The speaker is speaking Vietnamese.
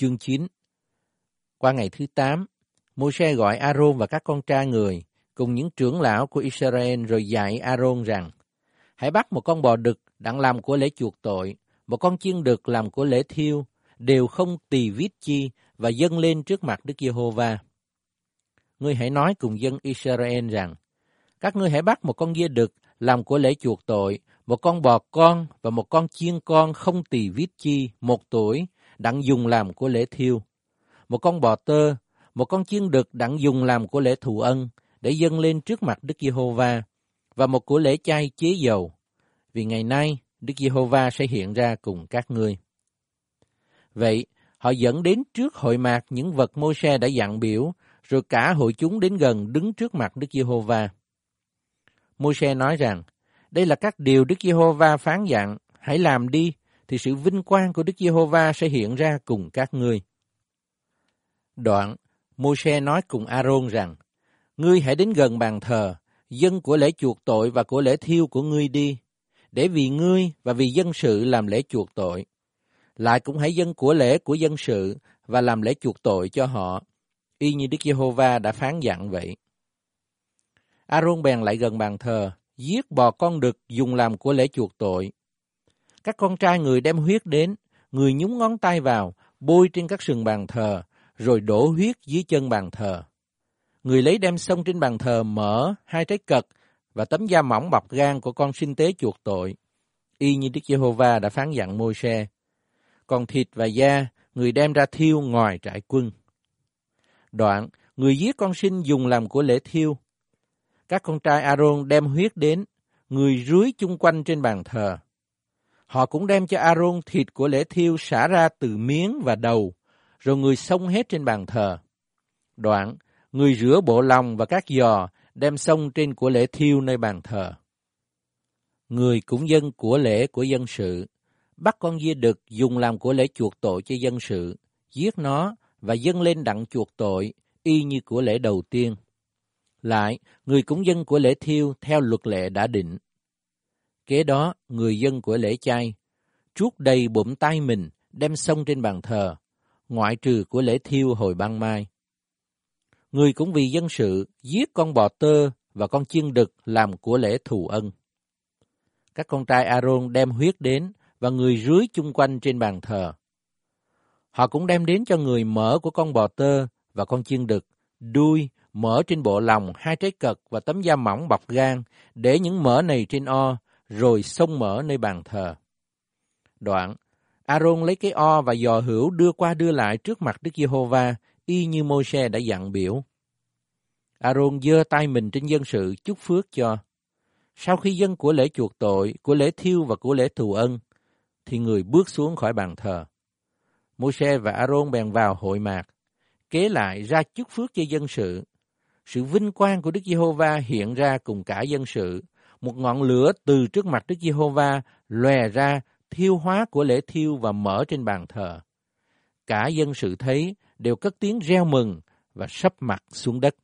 Chương 9 Qua ngày thứ 8, Môi-se gọi Aaron và các con trai người cùng những trưởng lão của Israel rồi dạy Aaron rằng Hãy bắt một con bò đực đặng làm của lễ chuộc tội, một con chiên đực làm của lễ thiêu, đều không tỳ vít chi và dâng lên trước mặt Đức Giê-hô-va. Ngươi hãy nói cùng dân Israel rằng, các ngươi hãy bắt một con dê đực làm của lễ chuộc tội, một con bò con và một con chiên con không tỳ vít chi, một tuổi, đặng dùng làm của lễ thiêu. Một con bò tơ, một con chiên đực đặng dùng làm của lễ thù ân, để dâng lên trước mặt Đức Giê-hô-va, và một của lễ chay chế dầu, vì ngày nay Đức Giê-hô-va sẽ hiện ra cùng các ngươi. Vậy, họ dẫn đến trước hội mạc những vật mô-se đã dặn biểu, rồi cả hội chúng đến gần đứng trước mặt Đức Giê-hô-va. Mô-se nói rằng, đây là các điều Đức Giê-hô-va phán dặn, hãy làm đi, thì sự vinh quang của Đức Giê-hô-va sẽ hiện ra cùng các ngươi. Đoạn, Mô-se nói cùng A-rôn rằng, Ngươi hãy đến gần bàn thờ, dân của lễ chuộc tội và của lễ thiêu của ngươi đi, để vì ngươi và vì dân sự làm lễ chuộc tội. Lại cũng hãy dân của lễ của dân sự và làm lễ chuộc tội cho họ, y như Đức Giê-hô-va đã phán dặn vậy. A-rôn bèn lại gần bàn thờ, giết bò con đực dùng làm của lễ chuộc tội. Các con trai người đem huyết đến, người nhúng ngón tay vào, bôi trên các sừng bàn thờ, rồi đổ huyết dưới chân bàn thờ. Người lấy đem sông trên bàn thờ mở hai trái cật và tấm da mỏng bọc gan của con sinh tế chuộc tội, y như Đức Giê-hô-va đã phán dặn môi-se. Còn thịt và da, người đem ra thiêu ngoài trại quân. Đoạn, người giết con sinh dùng làm của lễ thiêu. Các con trai Aaron đem huyết đến, người rưới chung quanh trên bàn thờ. Họ cũng đem cho Aaron thịt của lễ thiêu xả ra từ miếng và đầu, rồi người xông hết trên bàn thờ. Đoạn, người rửa bộ lòng và các giò đem xông trên của lễ thiêu nơi bàn thờ. Người cũng dân của lễ của dân sự, bắt con dê đực dùng làm của lễ chuộc tội cho dân sự, giết nó và dâng lên đặng chuộc tội, y như của lễ đầu tiên. Lại, người cũng dân của lễ thiêu theo luật lệ đã định. Kế đó, người dân của lễ chay, trút đầy bụng tay mình, đem xông trên bàn thờ, ngoại trừ của lễ thiêu hồi ban mai. Người cũng vì dân sự giết con bò tơ và con chiên đực làm của lễ thù ân. Các con trai Aaron đem huyết đến và người rưới chung quanh trên bàn thờ. Họ cũng đem đến cho người mỡ của con bò tơ và con chiên đực, đuôi, mỡ trên bộ lòng, hai trái cật và tấm da mỏng bọc gan, để những mỡ này trên o, rồi xông mở nơi bàn thờ. Đoạn, Aaron lấy cái o và giò hữu đưa qua đưa lại trước mặt Đức Giê-hô-va, y như Môi-se đã dặn biểu. Aaron giơ tay mình trên dân sự chúc phước cho. Sau khi dân của lễ chuộc tội, của lễ thiêu và của lễ thù ân, thì người bước xuống khỏi bàn thờ. Môi-se và Aaron bèn vào hội mạc, kế lại ra chúc phước cho dân sự. Sự vinh quang của Đức Giê-hô-va hiện ra cùng cả dân sự. Một ngọn lửa từ trước mặt Đức Giê-hô-va lòe ra, thiêu hóa của lễ thiêu và mở trên bàn thờ. Cả dân sự thấy đều cất tiếng reo mừng và sắp mặt xuống đất.